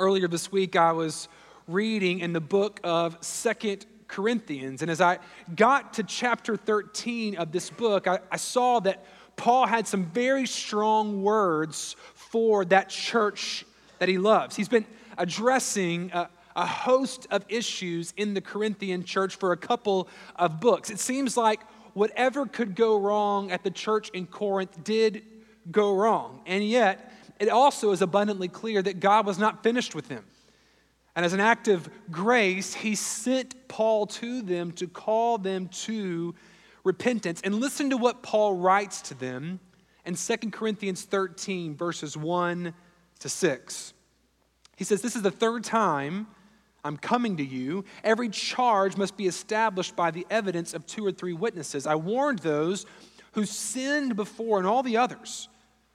Earlier this week, I was reading in the book of Second Corinthians. And as I got to chapter 13 of this book, I, I saw that Paul had some very strong words for that church that he loves. He's been addressing a, a host of issues in the Corinthian church for a couple of books. It seems like whatever could go wrong at the church in Corinth did go wrong. And yet, it also is abundantly clear that God was not finished with them. And as an act of grace, he sent Paul to them to call them to repentance. And listen to what Paul writes to them in 2 Corinthians 13, verses 1 to 6. He says, This is the third time I'm coming to you. Every charge must be established by the evidence of two or three witnesses. I warned those who sinned before and all the others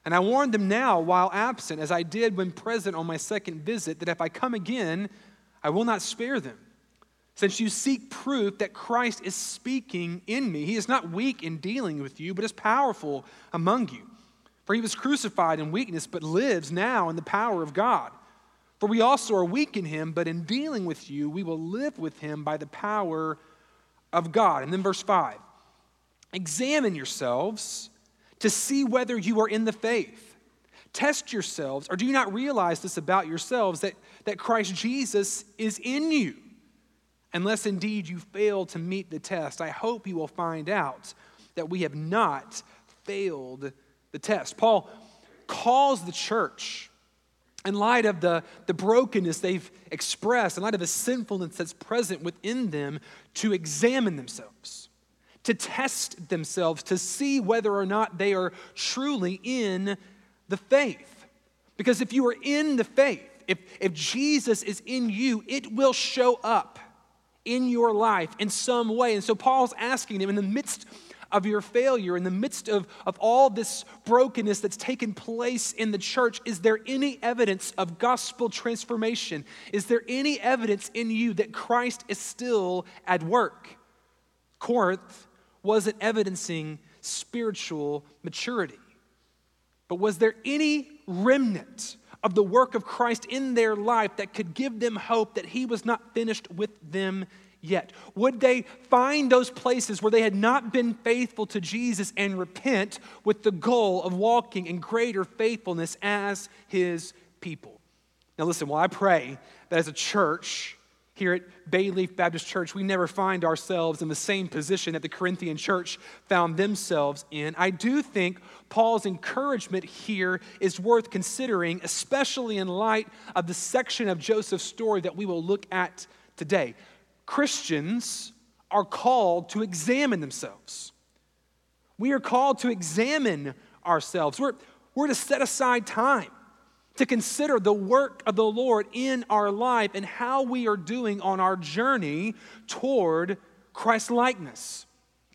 and I warn them now while absent, as I did when present on my second visit, that if I come again, I will not spare them. Since you seek proof that Christ is speaking in me, he is not weak in dealing with you, but is powerful among you. For he was crucified in weakness, but lives now in the power of God. For we also are weak in him, but in dealing with you, we will live with him by the power of God. And then verse 5 Examine yourselves to see whether you are in the faith. Test yourselves, or do you not realize this about yourselves that, that Christ Jesus is in you? Unless indeed you fail to meet the test, I hope you will find out that we have not failed the test. Paul calls the church in light of the, the brokenness they've expressed, in light of the sinfulness that's present within them, to examine themselves to test themselves to see whether or not they are truly in the faith. Because if you are in the faith, if, if Jesus is in you, it will show up in your life in some way. And so Paul's asking them in the midst of your failure, in the midst of, of all this brokenness that's taken place in the church, is there any evidence of gospel transformation? Is there any evidence in you that Christ is still at work? Corinth wasn't evidencing spiritual maturity. But was there any remnant of the work of Christ in their life that could give them hope that He was not finished with them yet? Would they find those places where they had not been faithful to Jesus and repent with the goal of walking in greater faithfulness as His people? Now, listen, while I pray that as a church, here at Bayleaf Baptist Church, we never find ourselves in the same position that the Corinthian church found themselves in. I do think Paul's encouragement here is worth considering, especially in light of the section of Joseph's story that we will look at today. Christians are called to examine themselves. We are called to examine ourselves. We're, we're to set aside time to consider the work of the Lord in our life and how we are doing on our journey toward Christ likeness.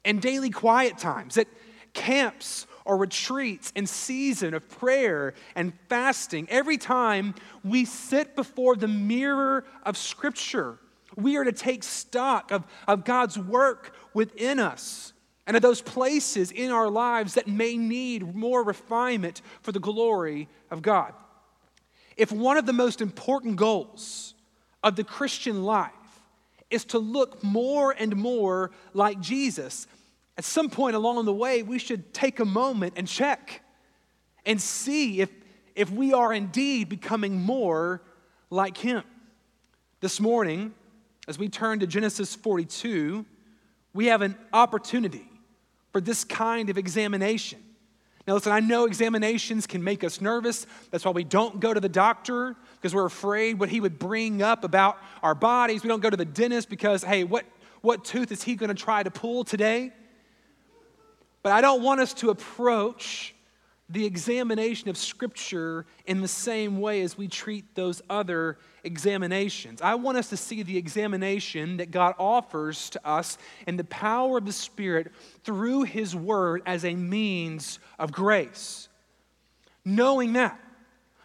And daily quiet times, at camps or retreats and season of prayer and fasting, every time we sit before the mirror of Scripture, we are to take stock of, of God's work within us and of those places in our lives that may need more refinement for the glory of God if one of the most important goals of the Christian life is to look more and more like Jesus, at some point along the way, we should take a moment and check and see if, if we are indeed becoming more like Him. This morning, as we turn to Genesis 42, we have an opportunity for this kind of examination. Now, listen, I know examinations can make us nervous. That's why we don't go to the doctor because we're afraid what he would bring up about our bodies. We don't go to the dentist because, hey, what, what tooth is he going to try to pull today? But I don't want us to approach the examination of Scripture in the same way as we treat those other examinations. I want us to see the examination that God offers to us and the power of the Spirit through His Word as a means of grace. Knowing that,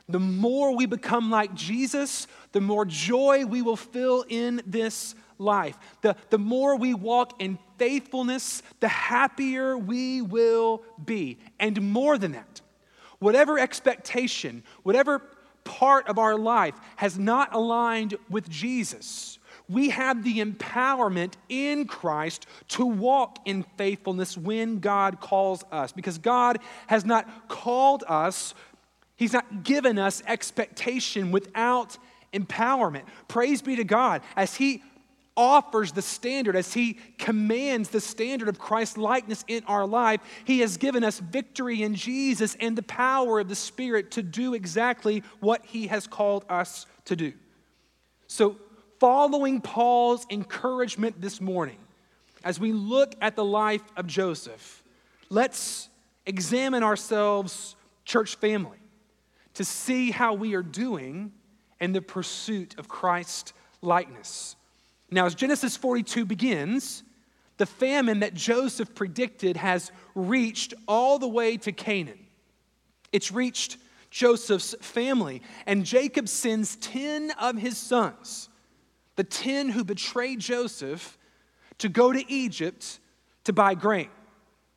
the more we become like Jesus, the more joy we will feel in this life. The, the more we walk in faithfulness, the happier we will be. And more than that, whatever expectation, whatever part of our life has not aligned with Jesus, we have the empowerment in Christ to walk in faithfulness when God calls us. Because God has not called us, He's not given us expectation without empowerment. Praise be to God as He offers the standard, as He commands the standard of Christ's likeness in our life, He has given us victory in Jesus and the power of the Spirit to do exactly what He has called us to do. So, following Paul's encouragement this morning, as we look at the life of Joseph, let's examine ourselves, church family, to see how we are doing in the pursuit of Christ likeness. Now, as Genesis 42 begins, the famine that Joseph predicted has reached all the way to Canaan. It's reached Joseph's family, and Jacob sends 10 of his sons, the 10 who betrayed Joseph, to go to Egypt to buy grain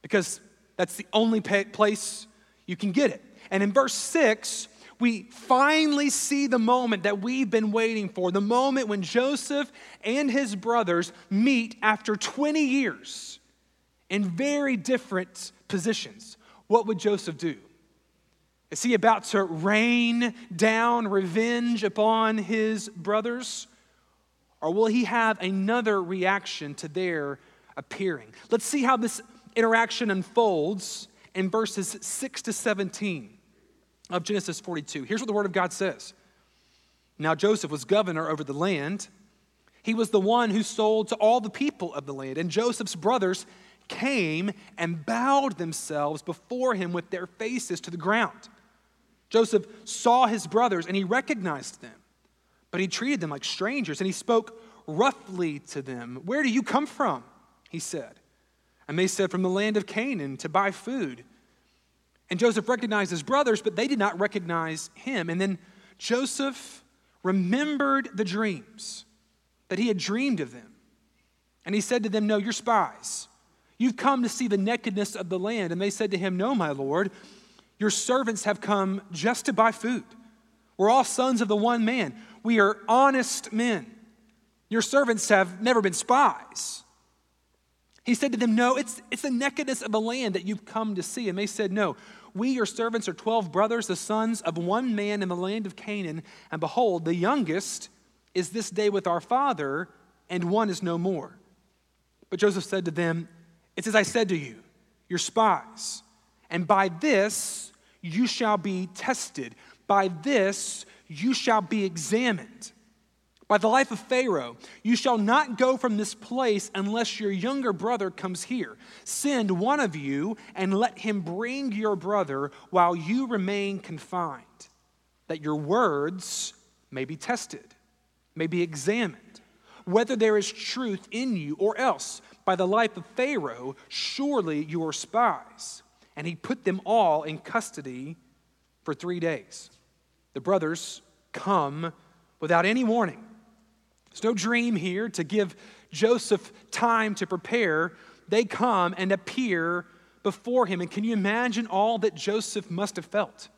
because that's the only place you can get it. And in verse 6, we finally see the moment that we've been waiting for the moment when Joseph and his brothers meet after 20 years in very different positions. What would Joseph do? Is he about to rain down revenge upon his brothers? Or will he have another reaction to their appearing? Let's see how this interaction unfolds in verses 6 to 17 of Genesis 42. Here's what the Word of God says Now Joseph was governor over the land. He was the one who sold to all the people of the land. And Joseph's brothers came and bowed themselves before him with their faces to the ground. Joseph saw his brothers and he recognized them, but he treated them like strangers and he spoke roughly to them. Where do you come from? He said. And they said, From the land of Canaan to buy food. And Joseph recognized his brothers, but they did not recognize him. And then Joseph remembered the dreams that he had dreamed of them. And he said to them, No, you're spies. You've come to see the nakedness of the land. And they said to him, No, my Lord, your servants have come just to buy food. We're all sons of the one man. We are honest men. Your servants have never been spies. He said to them, No, it's, it's the nakedness of the land that you've come to see. And they said, No, we, your servants, are 12 brothers, the sons of one man in the land of Canaan. And behold, the youngest is this day with our father, and one is no more. But Joseph said to them, It's as I said to you, you're spies. And by this you shall be tested. By this you shall be examined. By the life of Pharaoh, you shall not go from this place unless your younger brother comes here. Send one of you and let him bring your brother while you remain confined, that your words may be tested, may be examined, whether there is truth in you or else. By the life of Pharaoh, surely you are spies. And he put them all in custody for three days. The brothers come without any warning there's no dream here to give Joseph time to prepare. They come and appear before him. And can you imagine all that Joseph must have felt?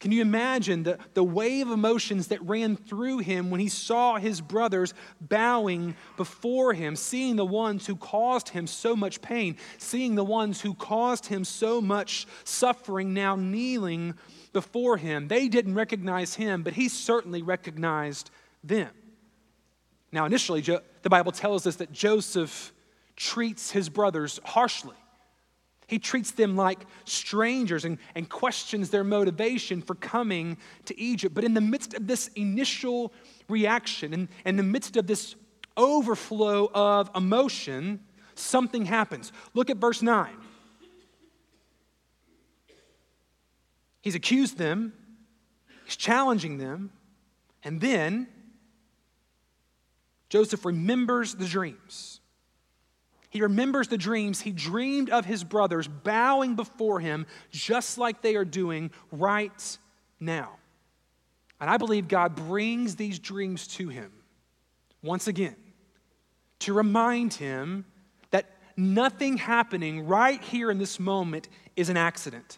Can you imagine the, the wave of emotions that ran through him when he saw his brothers bowing before him, seeing the ones who caused him so much pain, seeing the ones who caused him so much suffering now kneeling before him? They didn't recognize him, but he certainly recognized them. Now, initially, the Bible tells us that Joseph treats his brothers harshly. He treats them like strangers and, and questions their motivation for coming to Egypt. But in the midst of this initial reaction, in, in the midst of this overflow of emotion, something happens. Look at verse 9. He's accused them, he's challenging them, and then Joseph remembers the dreams. He remembers the dreams he dreamed of his brothers bowing before him, just like they are doing right now. And I believe God brings these dreams to him once again to remind him that nothing happening right here in this moment is an accident.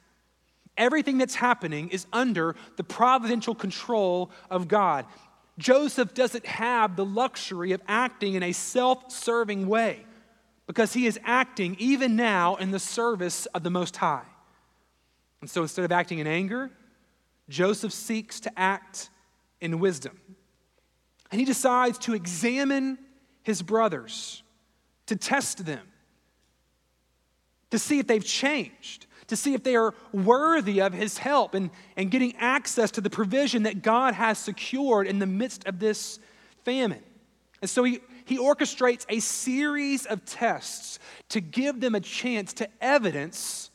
Everything that's happening is under the providential control of God. Joseph doesn't have the luxury of acting in a self serving way because he is acting even now in the service of the Most High. And so instead of acting in anger, Joseph seeks to act in wisdom. And he decides to examine his brothers, to test them, to see if they've changed, to see if they are worthy of his help and, and getting access to the provision that God has secured in the midst of this famine. And so he, he orchestrates a series of tests to give them a chance to evidence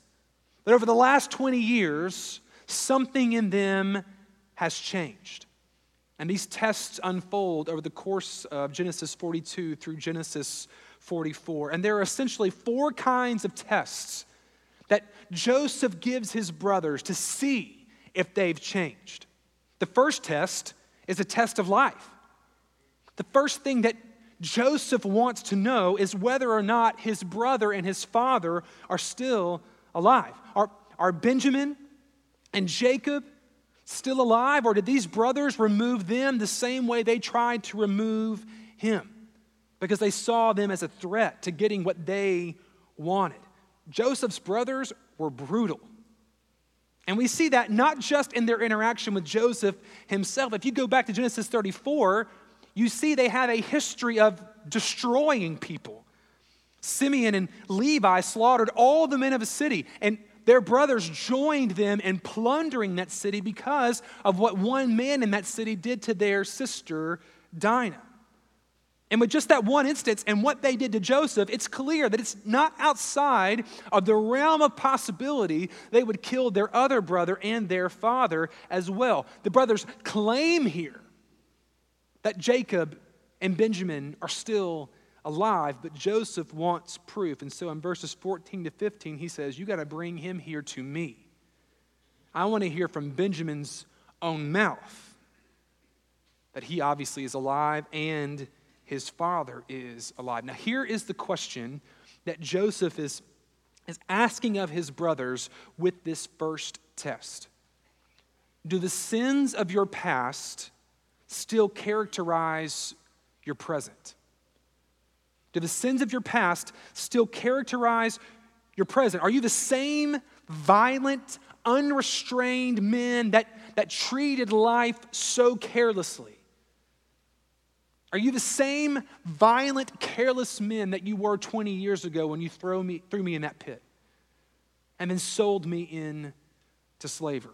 that over the last 20 years, something in them has changed. And these tests unfold over the course of Genesis 42 through Genesis 44. And there are essentially four kinds of tests that Joseph gives his brothers to see if they've changed. The first test is a test of life. The first thing that Joseph wants to know is whether or not his brother and his father are still alive. Are, are Benjamin and Jacob still alive, or did these brothers remove them the same way they tried to remove him? Because they saw them as a threat to getting what they wanted. Joseph's brothers were brutal. And we see that not just in their interaction with Joseph himself. If you go back to Genesis 34, you see they have a history of destroying people. Simeon and Levi slaughtered all the men of a city, and their brothers joined them in plundering that city because of what one man in that city did to their sister Dinah. And with just that one instance and what they did to Joseph, it's clear that it's not outside of the realm of possibility they would kill their other brother and their father as well. The brothers claim here that Jacob and Benjamin are still alive, but Joseph wants proof. And so in verses 14 to 15, he says, You got to bring him here to me. I want to hear from Benjamin's own mouth that he obviously is alive and his father is alive. Now, here is the question that Joseph is, is asking of his brothers with this first test Do the sins of your past still characterize your present? Do the sins of your past still characterize your present? Are you the same violent, unrestrained men that, that treated life so carelessly? Are you the same violent, careless men that you were 20 years ago when you throw me, threw me in that pit and then sold me into slavery?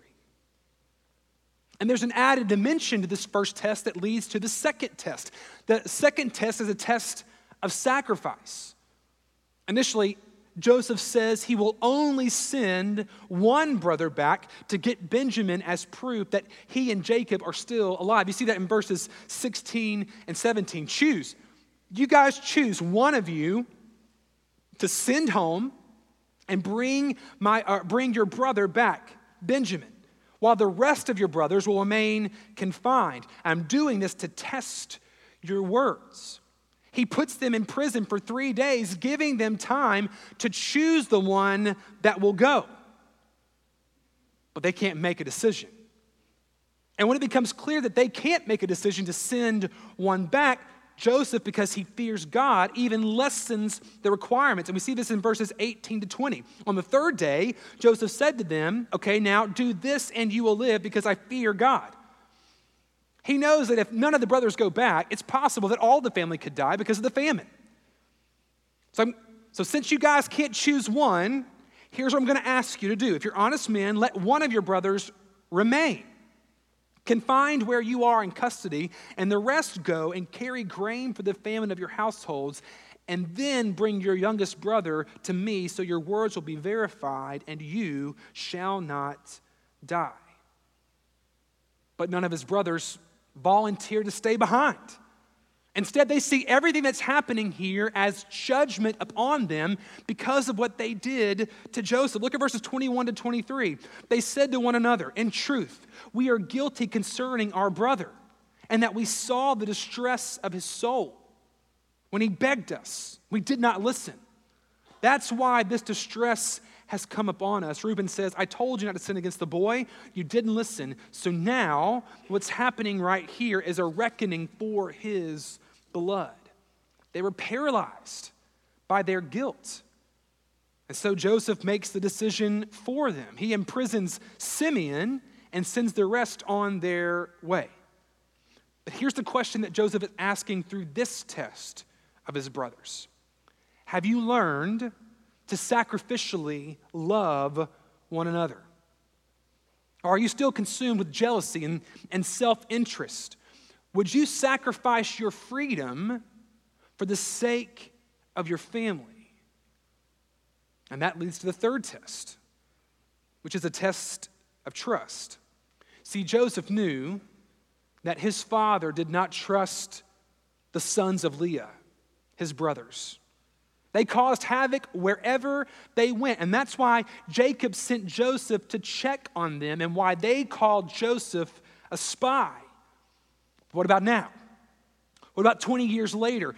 And there's an added dimension to this first test that leads to the second test. The second test is a test of sacrifice. Initially, Joseph says he will only send one brother back to get Benjamin as proof that he and Jacob are still alive. You see that in verses 16 and 17. Choose. You guys choose one of you to send home and bring, my, uh, bring your brother back, Benjamin, while the rest of your brothers will remain confined. I'm doing this to test your words. He puts them in prison for three days, giving them time to choose the one that will go. But they can't make a decision. And when it becomes clear that they can't make a decision to send one back, Joseph, because he fears God, even lessens the requirements. And we see this in verses 18 to 20. On the third day, Joseph said to them, Okay, now do this and you will live because I fear God. He knows that if none of the brothers go back, it's possible that all the family could die because of the famine. So, so since you guys can't choose one, here's what I'm going to ask you to do. If you're honest men, let one of your brothers remain, confined where you are in custody, and the rest go and carry grain for the famine of your households, and then bring your youngest brother to me, so your words will be verified, and you shall not die. But none of his brothers volunteer to stay behind. Instead, they see everything that's happening here as judgment upon them because of what they did to Joseph. Look at verses 21 to 23. They said to one another, In truth, we are guilty concerning our brother, and that we saw the distress of his soul. When he begged us, we did not listen. That's why this distress has come upon us. Reuben says, I told you not to sin against the boy. You didn't listen. So now, what's happening right here is a reckoning for his blood. They were paralyzed by their guilt. And so Joseph makes the decision for them. He imprisons Simeon and sends the rest on their way. But here's the question that Joseph is asking through this test of his brothers Have you learned to sacrificially love one another? Or are you still consumed with jealousy and, and self interest? Would you sacrifice your freedom for the sake of your family? And that leads to the third test, which is a test of trust. See, Joseph knew that his father did not trust the sons of Leah, his brothers. They caused havoc wherever they went. And that's why Jacob sent Joseph to check on them and why they called Joseph a spy. What about now? What about 20 years later?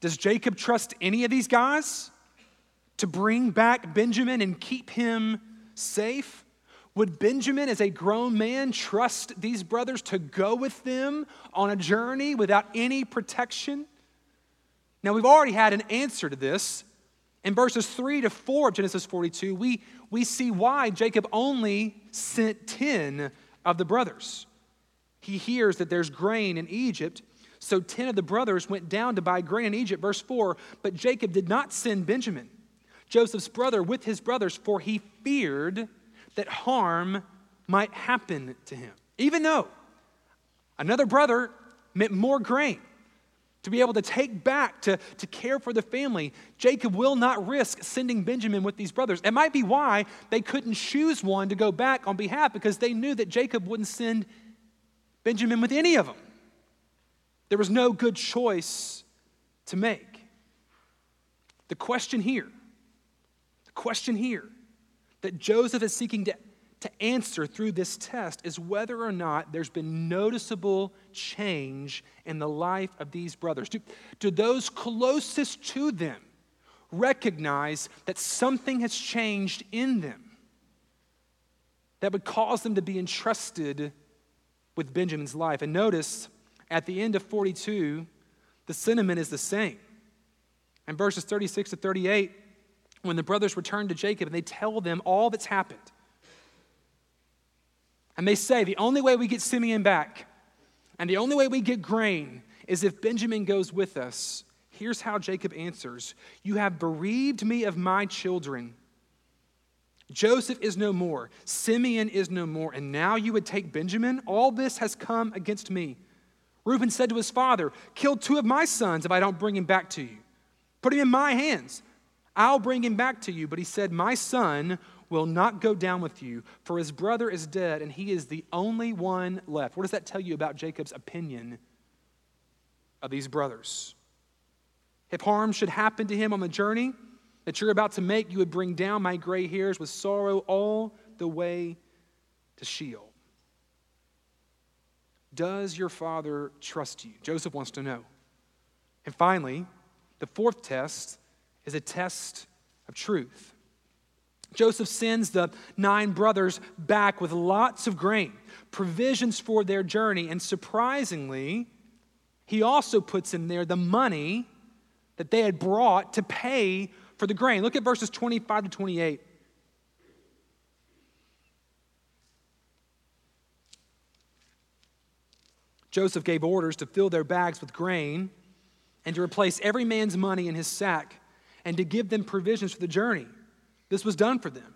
Does Jacob trust any of these guys? to bring back Benjamin and keep him safe? Would Benjamin, as a grown man, trust these brothers to go with them on a journey without any protection? Now, we've already had an answer to this. In verses 3 to 4 of Genesis 42, we, we see why Jacob only sent 10 of the brothers. He hears that there's grain in Egypt, so 10 of the brothers went down to buy grain in Egypt. Verse 4 But Jacob did not send Benjamin. Joseph's brother with his brothers, for he feared that harm might happen to him. Even though another brother meant more grain to be able to take back to, to care for the family, Jacob will not risk sending Benjamin with these brothers. It might be why they couldn't choose one to go back on behalf because they knew that Jacob wouldn't send Benjamin with any of them. There was no good choice to make. The question here the question here that Joseph is seeking to, to answer through this test is whether or not there's been noticeable change in the life of these brothers. Do, do those closest to them recognize that something has changed in them that would cause them to be entrusted with Benjamin's life? And notice at the end of 42, the sentiment is the same. In verses 36 to 38, when the brothers return to Jacob and they tell them all that's happened. And they say, the only way we get Simeon back and the only way we get grain is if Benjamin goes with us. Here's how Jacob answers You have bereaved me of my children. Joseph is no more, Simeon is no more, and now you would take Benjamin? All this has come against me. Reuben said to his father, Kill two of my sons if I don't bring him back to you. Put him in my hands. I'll bring him back to you. But he said, My son will not go down with you, for his brother is dead, and he is the only one left. What does that tell you about Jacob's opinion of these brothers? If harm should happen to him on the journey that you're about to make, you would bring down my gray hairs with sorrow all the way to Sheol. Does your father trust you? Joseph wants to know. And finally, the fourth test is a test of truth. Joseph sends the nine brothers back with lots of grain, provisions for their journey, and surprisingly, he also puts in there the money that they had brought to pay for the grain. Look at verses 25 to 28. Joseph gave orders to fill their bags with grain and to replace every man's money in his sack and to give them provisions for the journey. This was done for them.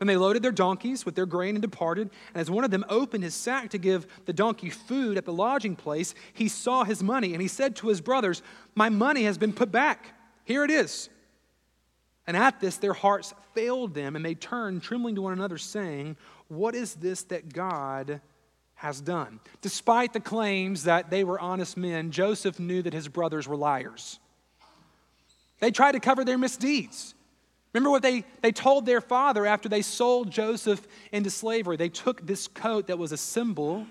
And they loaded their donkeys with their grain and departed. And as one of them opened his sack to give the donkey food at the lodging place, he saw his money and he said to his brothers, My money has been put back. Here it is. And at this, their hearts failed them, and they turned, trembling to one another, saying, What is this that God has done? Despite the claims that they were honest men, Joseph knew that his brothers were liars. They tried to cover their misdeeds. Remember what they, they told their father after they sold Joseph into slavery? They took this coat that was a symbol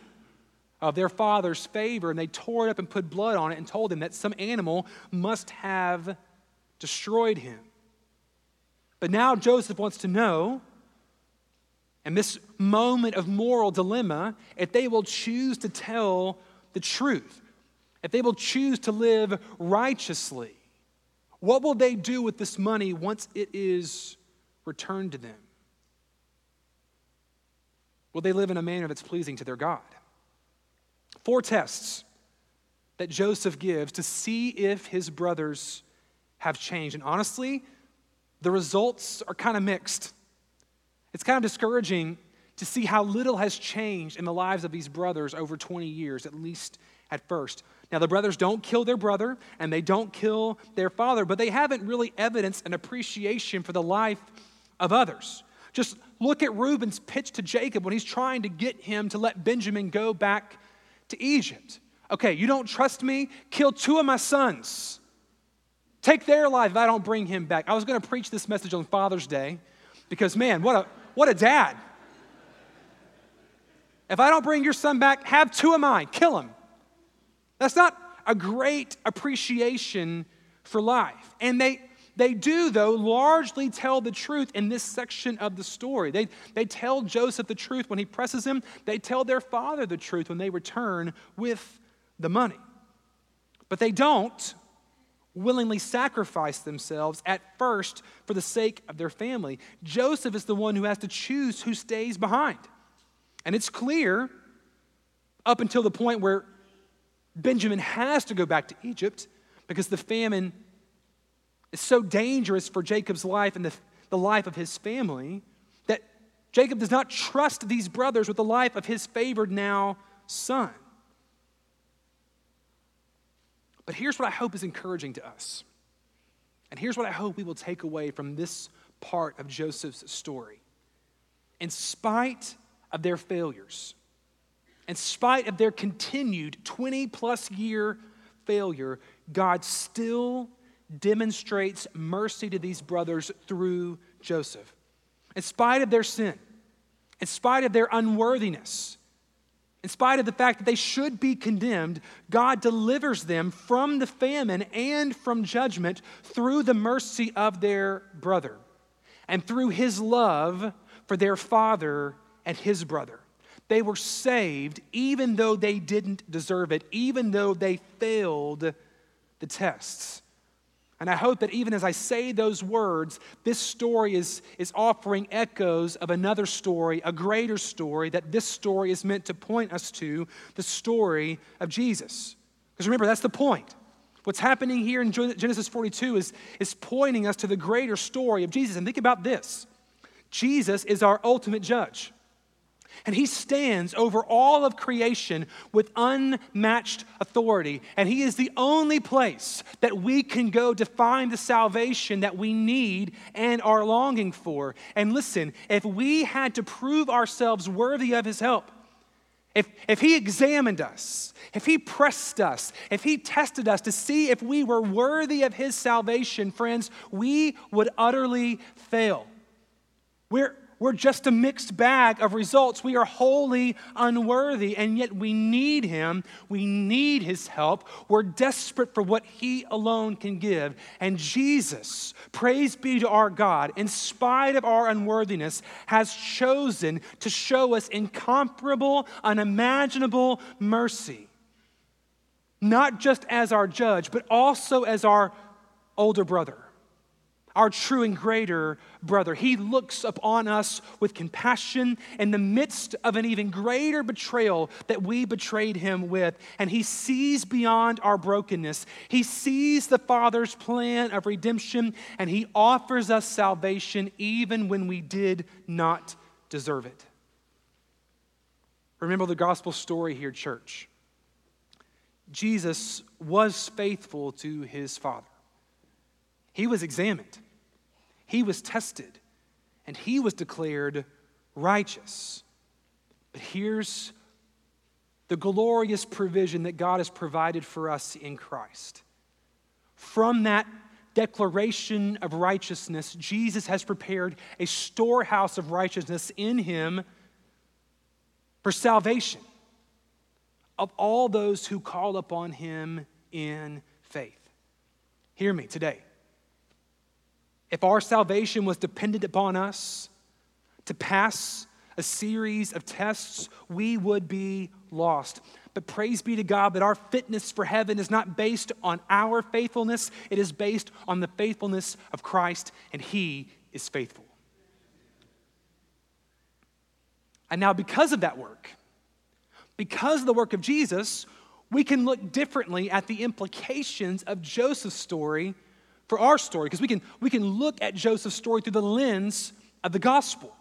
of their father's favor and they tore it up and put blood on it and told him that some animal must have destroyed him. But now Joseph wants to know, and this moment of moral dilemma, if they will choose to tell the truth, if they will choose to live righteously, what will they do with this money once it is returned to them? Will they live in a manner that's pleasing to their God? Four tests that Joseph gives to see if his brothers have changed. And honestly, the results are kind of mixed. It's kind of discouraging to see how little has changed in the lives of these brothers over 20 years, at least at first. Now, the brothers don't kill their brother and they don't kill their father, but they haven't really evidenced an appreciation for the life of others. Just look at Reuben's pitch to Jacob when he's trying to get him to let Benjamin go back to Egypt. Okay, you don't trust me? Kill two of my sons. Take their life if I don't bring him back. I was going to preach this message on Father's Day because, man, what a, what a dad. If I don't bring your son back, have two of mine, kill him. That's not a great appreciation for life. And they, they do, though, largely tell the truth in this section of the story. They, they tell Joseph the truth when he presses him, they tell their father the truth when they return with the money. But they don't willingly sacrifice themselves at first for the sake of their family. Joseph is the one who has to choose who stays behind. And it's clear up until the point where Benjamin has to go back to Egypt because the famine is so dangerous for Jacob's life and the, the life of his family that Jacob does not trust these brothers with the life of his favored now son. But here's what I hope is encouraging to us. And here's what I hope we will take away from this part of Joseph's story. In spite of their failures, in spite of their continued 20 plus year failure, God still demonstrates mercy to these brothers through Joseph. In spite of their sin, in spite of their unworthiness, in spite of the fact that they should be condemned, God delivers them from the famine and from judgment through the mercy of their brother and through his love for their father and his brother. They were saved even though they didn't deserve it, even though they failed the tests. And I hope that even as I say those words, this story is, is offering echoes of another story, a greater story, that this story is meant to point us to the story of Jesus. Because remember, that's the point. What's happening here in Genesis 42 is, is pointing us to the greater story of Jesus. And think about this Jesus is our ultimate judge. And he stands over all of creation with unmatched authority. And he is the only place that we can go to find the salvation that we need and are longing for. And listen, if we had to prove ourselves worthy of his help, if, if he examined us, if he pressed us, if he tested us to see if we were worthy of his salvation, friends, we would utterly fail. We're, we're just a mixed bag of results. We are wholly unworthy, and yet we need Him. We need His help. We're desperate for what He alone can give. And Jesus, praise be to our God, in spite of our unworthiness, has chosen to show us incomparable, unimaginable mercy. Not just as our judge, but also as our older brother our true and greater brother. He looks upon us with compassion in the midst of an even greater betrayal that we betrayed him with. And he sees beyond our brokenness. He sees the Father's plan of redemption, and he offers us salvation even when we did not deserve it. Remember the gospel story here, church. Jesus was faithful to his Father. He was examined, he was tested, and he was declared righteous. But here's the glorious provision that God has provided for us in Christ. From that declaration of righteousness, Jesus has prepared a storehouse of righteousness in him for salvation of all those who call upon him in faith. Hear me today. If our salvation was dependent upon us to pass a series of tests, we would be lost. But praise be to God that our fitness for heaven is not based on our faithfulness, it is based on the faithfulness of Christ, and He is faithful. And now, because of that work, because of the work of Jesus, we can look differently at the implications of Joseph's story for our story, because we can, we can look at Joseph's story through the lens of the gospel.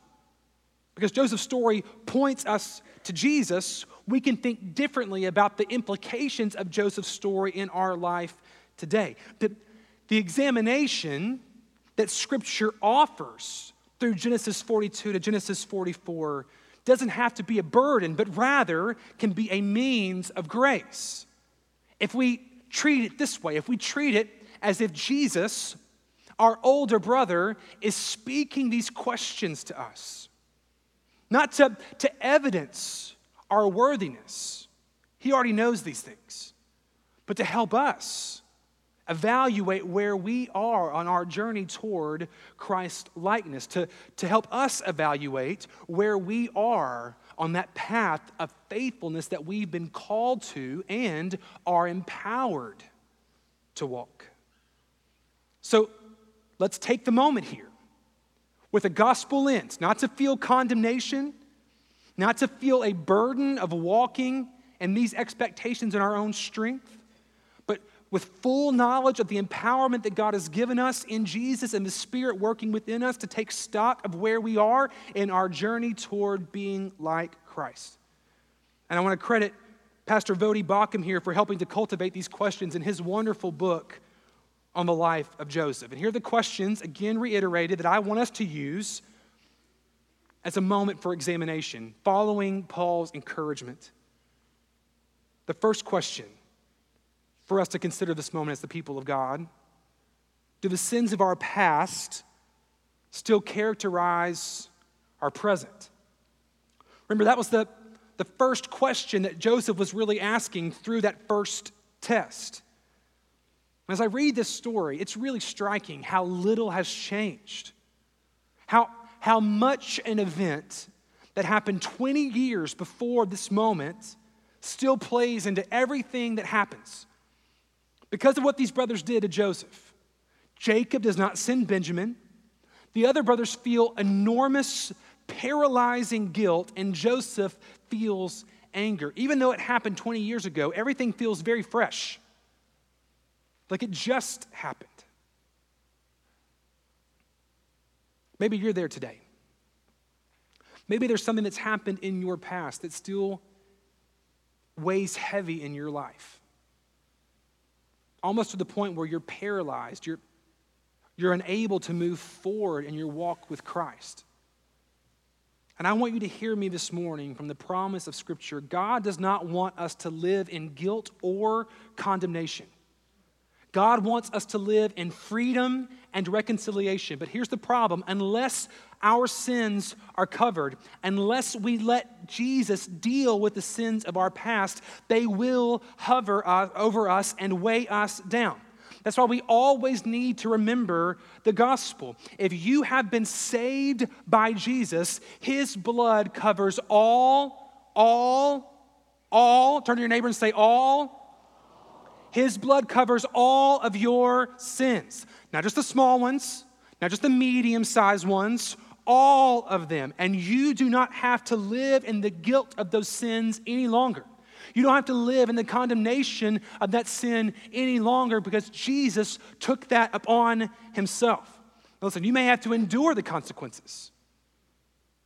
Because Joseph's story points us to Jesus, we can think differently about the implications of Joseph's story in our life today. The, the examination that Scripture offers through Genesis 42 to Genesis 44 doesn't have to be a burden, but rather can be a means of grace. If we treat it this way, if we treat it as if Jesus, our older brother, is speaking these questions to us, not to, to evidence our worthiness, he already knows these things, but to help us evaluate where we are on our journey toward Christ likeness, to, to help us evaluate where we are on that path of faithfulness that we've been called to and are empowered to walk. So let's take the moment here with a gospel lens, not to feel condemnation, not to feel a burden of walking and these expectations in our own strength, but with full knowledge of the empowerment that God has given us in Jesus and the Spirit working within us to take stock of where we are in our journey toward being like Christ. And I want to credit Pastor Voddie Baucham here for helping to cultivate these questions in his wonderful book on the life of Joseph. And here are the questions, again reiterated, that I want us to use as a moment for examination following Paul's encouragement. The first question for us to consider this moment as the people of God? Do the sins of our past still characterize our present? Remember, that was the, the first question that Joseph was really asking through that first test. As I read this story, it's really striking how little has changed. How, how much an event that happened 20 years before this moment still plays into everything that happens because of what these brothers did to Joseph. Jacob does not send Benjamin. The other brothers feel enormous, paralyzing guilt, and Joseph feels anger. Even though it happened 20 years ago, everything feels very fresh, like it just happened. Maybe you're there today. Maybe there's something that's happened in your past that still weighs heavy in your life almost to the point where you're paralyzed, you're, you're unable to move forward in your walk with Christ. And I want you to hear me this morning from the promise of Scripture. God does not want us to live in guilt or condemnation. God wants us to live in freedom and reconciliation. But here's the problem unless our sins are covered, unless we let Jesus deal with the sins of our past, they will hover uh, over us and weigh us down. That's why we always need to remember the gospel. If you have been saved by Jesus, his blood covers all, all, all. Turn to your neighbor and say, all. His blood covers all of your sins, not just the small ones, not just the medium sized ones all of them. And you do not have to live in the guilt of those sins any longer. You don't have to live in the condemnation of that sin any longer because Jesus took that upon himself. Listen, you may have to endure the consequences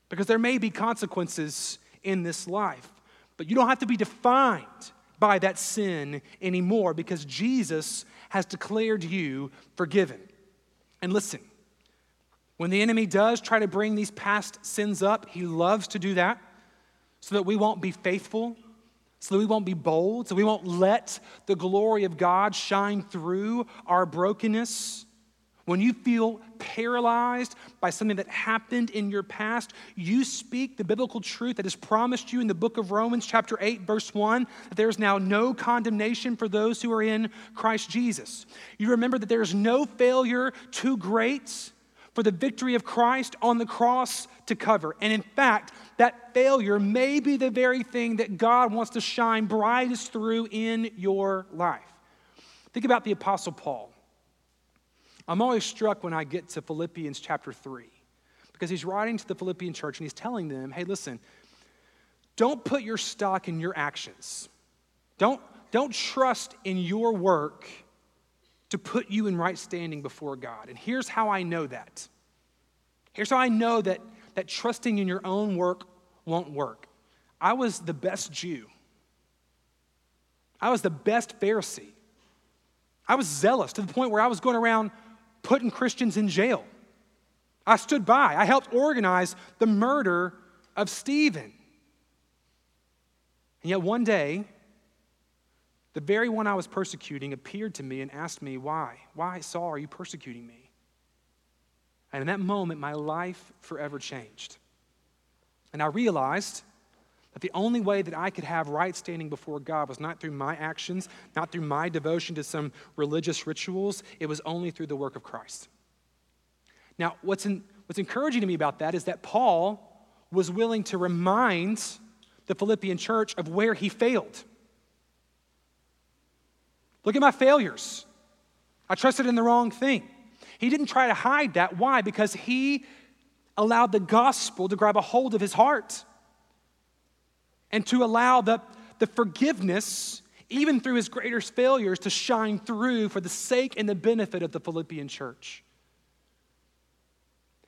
because there may be consequences in this life, but you don't have to be defined by that sin anymore because Jesus has declared you forgiven. And listen, when the enemy does try to bring these past sins up, he loves to do that so that we won't be faithful, so that we won't be bold, so we won't let the glory of God shine through our brokenness. When you feel paralyzed by something that happened in your past, you speak the biblical truth that is promised you in the book of Romans, chapter 8, verse 1, that there is now no condemnation for those who are in Christ Jesus. You remember that there is no failure too great for the victory of Christ on the cross to cover. And in fact, that failure may be the very thing that God wants to shine brightest through in your life. Think about the Apostle Paul. I'm always struck when I get to Philippians chapter 3 because he's writing to the Philippian church and he's telling them, hey, listen, don't put your stock in your actions. Don't, don't trust in your work to put you in right standing before God. And here's how I know that. Here's how I know that, that trusting in your own work won't work. I was the best Jew, I was the best Pharisee. I was zealous to the point where I was going around putting Christians in jail. I stood by, I helped organize the murder of Stephen. And yet one day, the very one I was persecuting appeared to me and asked me, Why? Why, Saul, are you persecuting me? And in that moment, my life forever changed. And I realized that the only way that I could have right standing before God was not through my actions, not through my devotion to some religious rituals, it was only through the work of Christ. Now, what's, in, what's encouraging to me about that is that Paul was willing to remind the Philippian church of where he failed. Look at my failures. I trusted in the wrong thing. He didn't try to hide that. Why? Because he allowed the gospel to grab a hold of his heart and to allow the, the forgiveness, even through his greatest failures, to shine through for the sake and the benefit of the Philippian church.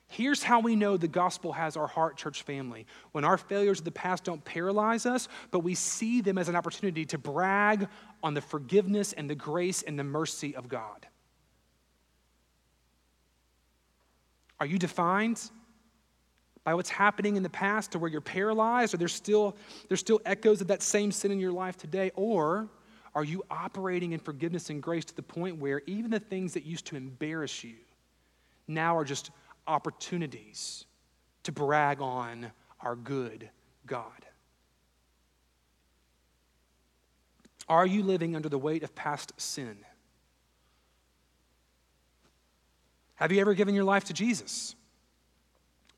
Here's how we know the gospel has our heart, church family. When our failures of the past don't paralyze us, but we see them as an opportunity to brag on the forgiveness and the grace and the mercy of God. Are you defined by what's happening in the past to where you're paralyzed or there's still, there's still echoes of that same sin in your life today? Or are you operating in forgiveness and grace to the point where even the things that used to embarrass you now are just opportunities to brag on our good God? Are you living under the weight of past sin? Have you ever given your life to Jesus?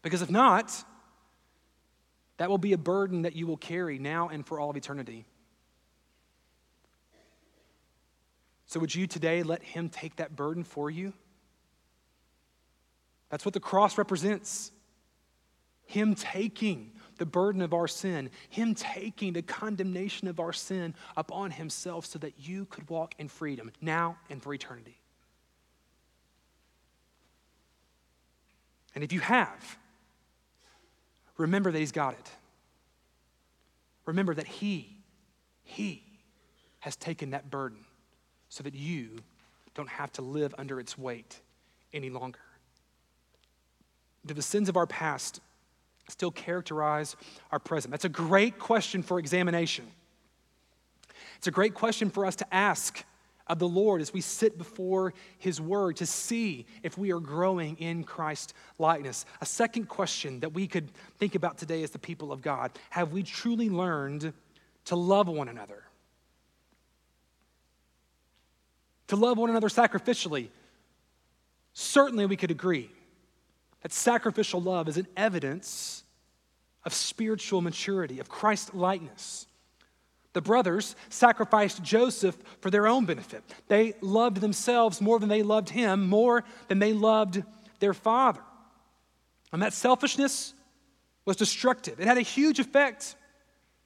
Because if not, that will be a burden that you will carry now and for all of eternity. So, would you today let Him take that burden for you? That's what the cross represents. Him taking the burden of our sin, Him taking the condemnation of our sin upon Himself so that you could walk in freedom now and for eternity. And if you have, remember that He's got it. Remember that He, He has taken that burden so that you don't have to live under its weight any longer. Do the sins of our past still characterize our present? That's a great question for examination. It's a great question for us to ask of the Lord as we sit before His Word to see if we are growing in Christ likeness. A second question that we could think about today as the people of God have we truly learned to love one another? To love one another sacrificially? Certainly, we could agree that sacrificial love is an evidence of spiritual maturity, of Christ likeness. The brothers sacrificed Joseph for their own benefit. They loved themselves more than they loved him, more than they loved their father. And that selfishness was destructive. It had a huge effect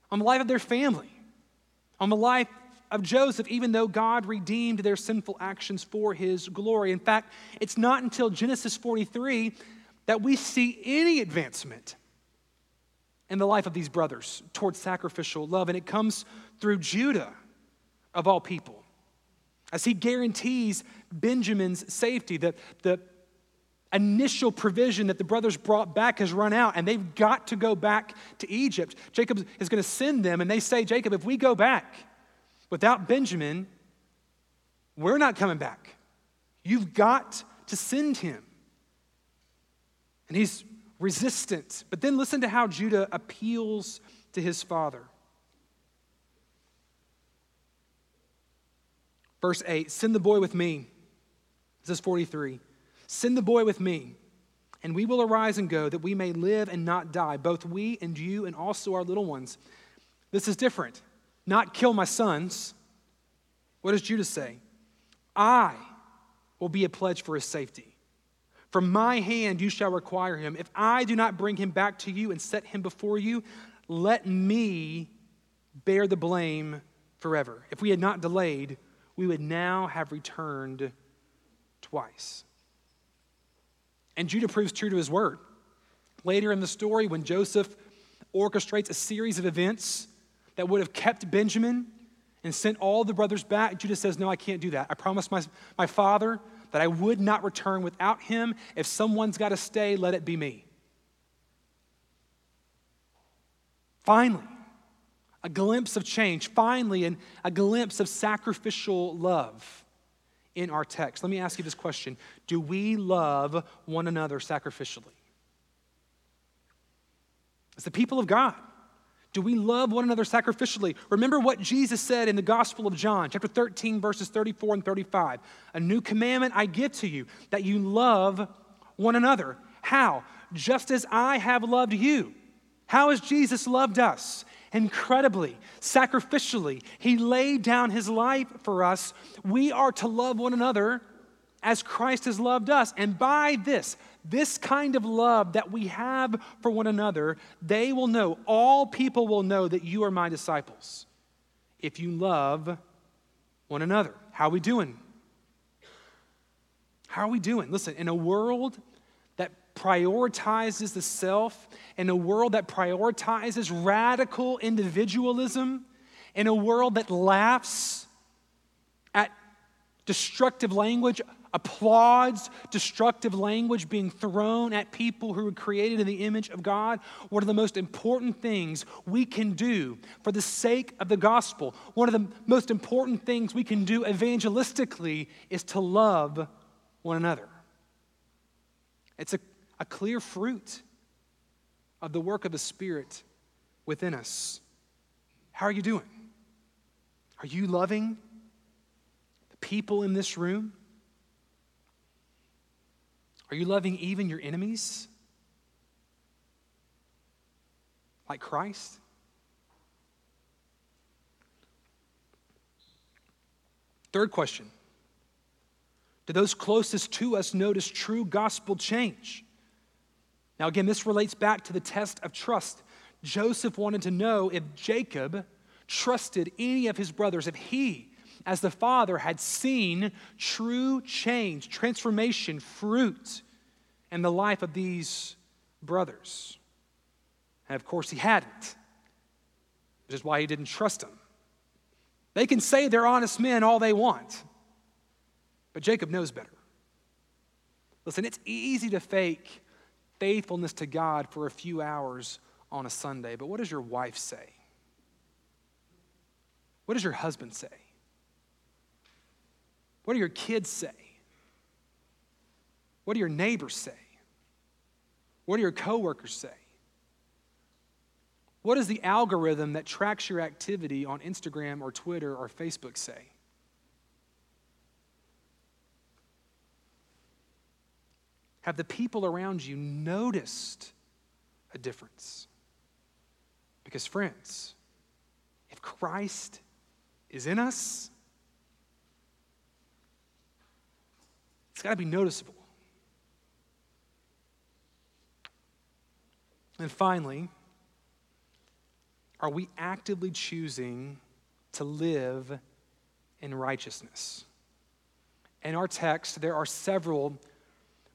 on the life of their family, on the life of Joseph, even though God redeemed their sinful actions for his glory. In fact, it's not until Genesis 43 that we see any advancement in the life of these brothers towards sacrificial love. And it comes through Judah, of all people, as he guarantees Benjamin's safety. The, the initial provision that the brothers brought back has run out, and they've got to go back to Egypt. Jacob is going to send them, and they say, Jacob, if we go back without Benjamin, we're not coming back. You've got to send him. And he's resistant. But then listen to how Judah appeals to his father. Verse 8 Send the boy with me. This is 43. Send the boy with me, and we will arise and go, that we may live and not die, both we and you, and also our little ones. This is different. Not kill my sons. What does Judah say? I will be a pledge for his safety. From my hand you shall require him. If I do not bring him back to you and set him before you, let me bear the blame forever. If we had not delayed, we would now have returned twice. And Judah proves true to his word. Later in the story, when Joseph orchestrates a series of events that would have kept Benjamin and sent all the brothers back, Judah says, No, I can't do that. I promised my, my father that I would not return without him. If someone's got to stay, let it be me. Finally, a glimpse of change. Finally, and a glimpse of sacrificial love in our text. Let me ask you this question Do we love one another sacrificially? As the people of God, do we love one another sacrificially? Remember what Jesus said in the Gospel of John, chapter 13, verses 34 and 35. A new commandment I give to you, that you love one another. How? Just as I have loved you. How has Jesus loved us? Incredibly, sacrificially. He laid down his life for us. We are to love one another as Christ has loved us. And by this, this kind of love that we have for one another, they will know, all people will know that you are my disciples if you love one another. How are we doing? How are we doing? Listen, in a world that prioritizes the self, in a world that prioritizes radical individualism, in a world that laughs at destructive language applauds destructive language being thrown at people who are created in the image of God, one of the most important things we can do for the sake of the gospel, one of the most important things we can do evangelistically is to love one another. It's a, a clear fruit of the work of the Spirit within us. How are you doing? Are you loving the people in this room? Are you loving even your enemies? Like Christ? Third question Do those closest to us notice true gospel change? Now, again, this relates back to the test of trust. Joseph wanted to know if Jacob trusted any of his brothers, if he as the Father had seen true change, transformation, fruit in the life of these brothers. And of course, he hadn't, which is why he didn't trust them. They can say they're honest men all they want, but Jacob knows better. Listen, it's easy to fake faithfulness to God for a few hours on a Sunday, but what does your wife say? What does your husband say? What do your kids say? What do your neighbors say? What do your coworkers say? What does the algorithm that tracks your activity on Instagram or Twitter or Facebook say? Have the people around you noticed a difference? Because, friends, if Christ is in us, It's got to be noticeable. And finally, are we actively choosing to live in righteousness? In our text, there are several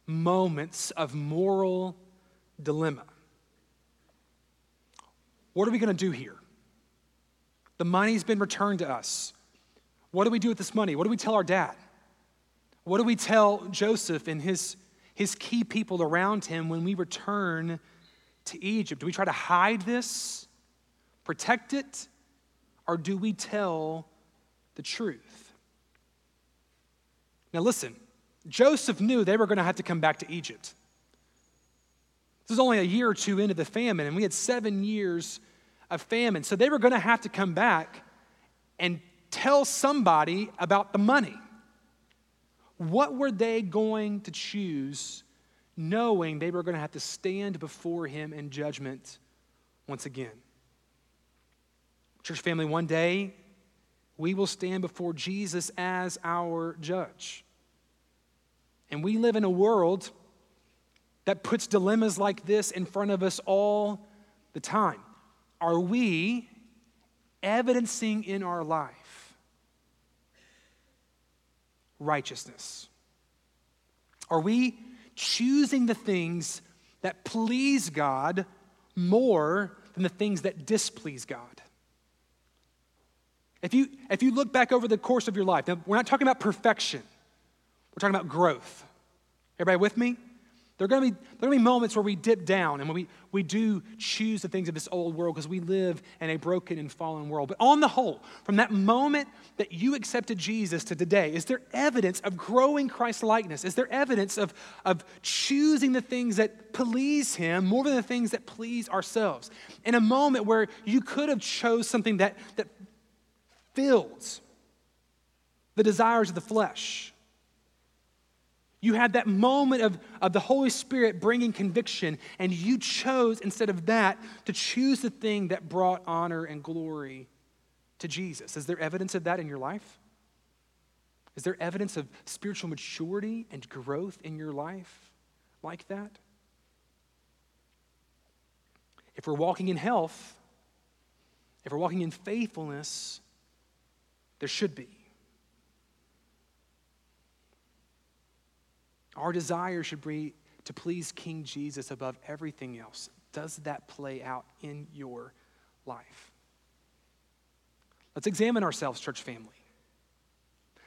moments of moral dilemma. What are we going to do here? The money's been returned to us. What do we do with this money? What do we tell our dad? What do we tell Joseph and his, his key people around him when we return to Egypt? Do we try to hide this, protect it, or do we tell the truth? Now, listen, Joseph knew they were going to have to come back to Egypt. This was only a year or two into the famine, and we had seven years of famine. So they were going to have to come back and tell somebody about the money. What were they going to choose, knowing they were going to have to stand before him in judgment once again? Church family, one day we will stand before Jesus as our judge. And we live in a world that puts dilemmas like this in front of us all the time. Are we evidencing in our life righteousness? Are we choosing the things that please God more than the things that displease God? If you, if you look back over the course of your life, now we're not talking about perfection, we're talking about growth. Everybody with me? There are going to be, there are going to be moments where we dip down and we, we do choose the things of this old world because we live in a broken and fallen world. But on the whole, from that moment that you accepted Jesus to today, is there evidence of growing Christ likeness? Is there evidence of, of choosing the things that please Him more than the things that please ourselves? In a moment where you could have chose something that, that fills the desires of the flesh you had that moment of, of the Holy Spirit bringing conviction, and you chose, instead of that, to choose the thing that brought honor and glory to Jesus. Is there evidence of that in your life? Is there evidence of spiritual maturity and growth in your life like that? If we're walking in health, if we're walking in faithfulness, there should be. Our desire should be to please King Jesus above everything else. Does that play out in your life? Let's examine ourselves, church family.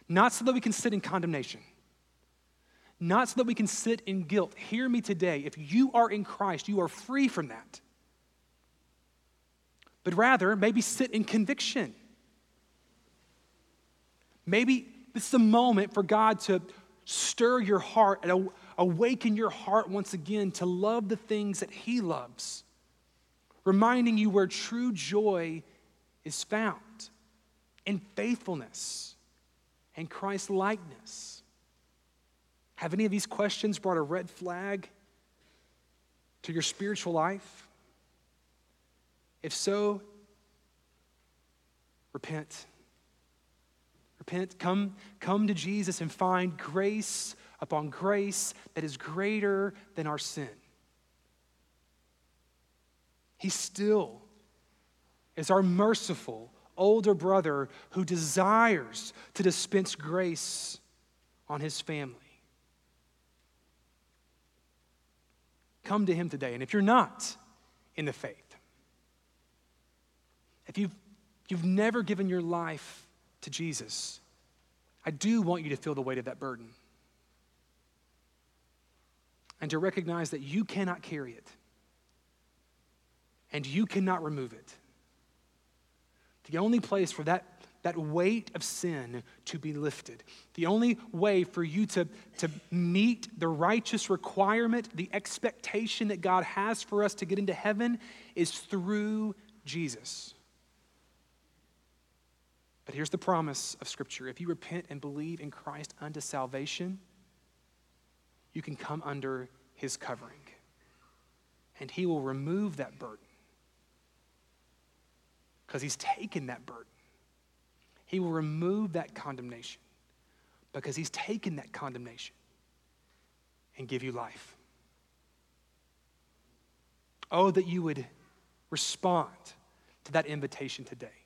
Not so that we can sit in condemnation, not so that we can sit in guilt. Hear me today. If you are in Christ, you are free from that. But rather, maybe sit in conviction. Maybe this is a moment for God to stir your heart and awaken your heart once again to love the things that He loves, reminding you where true joy is found in faithfulness and Christ likeness. Have any of these questions brought a red flag to your spiritual life? If so, repent. Repent, come, come to Jesus and find grace upon grace that is greater than our sin. He still is our merciful older brother who desires to dispense grace on his family. Come to him today. And if you're not in the faith, if you've, you've never given your life to Jesus, I do want you to feel the weight of that burden and to recognize that you cannot carry it and you cannot remove it. The only place for that, that weight of sin to be lifted, the only way for you to, to meet the righteous requirement, the expectation that God has for us to get into heaven, is through Jesus. But here's the promise of Scripture if you repent and believe in Christ unto salvation, you can come under his covering. And he will remove that burden because he's taken that burden. He will remove that condemnation because he's taken that condemnation and give you life. Oh, that you would respond to that invitation today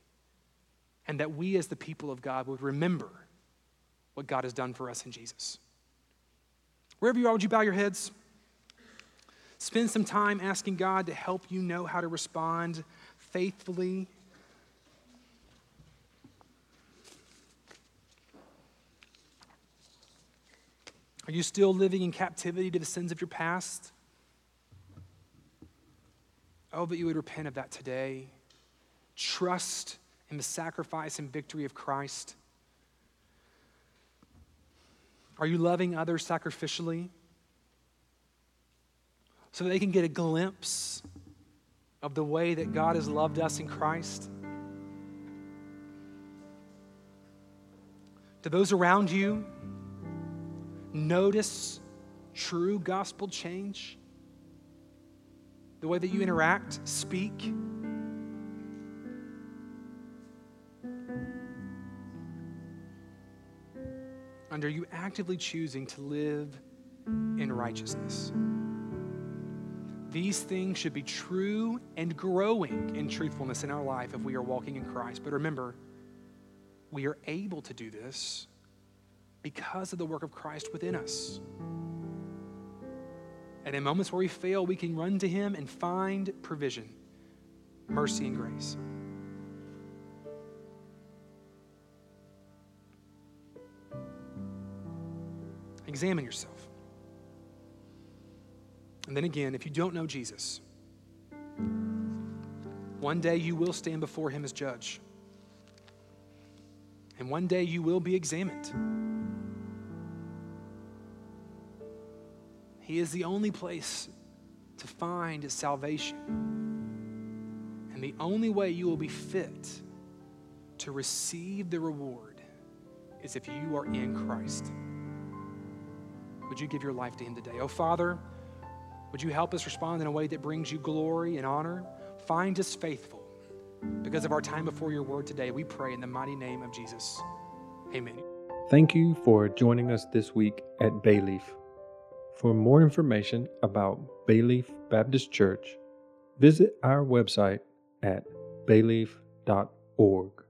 and that we as the people of God would remember what God has done for us in Jesus. Wherever you are, would you bow your heads? Spend some time asking God to help you know how to respond faithfully. Are you still living in captivity to the sins of your past? Oh, that you would repent of that today. Trust in the sacrifice and victory of Christ. Are you loving others sacrificially so that they can get a glimpse of the way that God has loved us in Christ? To those around you, notice true gospel change? The way that you interact, speak? And are you actively choosing to live in righteousness? These things should be true and growing in truthfulness in our life if we are walking in Christ. But remember, we are able to do this because of the work of Christ within us. And in moments where we fail, we can run to Him and find provision, mercy, and grace. Examine yourself. And then again, if you don't know Jesus, one day you will stand before him as judge. And one day you will be examined. He is the only place to find salvation. And the only way you will be fit to receive the reward is if you are in Christ. Would you give your life to Him today? Oh, Father, would you help us respond in a way that brings you glory and honor? Find us faithful because of our time before your word today. We pray in the mighty name of Jesus. Amen. Thank you for joining us this week at Bayleaf. For more information about Bayleaf Baptist Church, visit our website at bayleaf.org.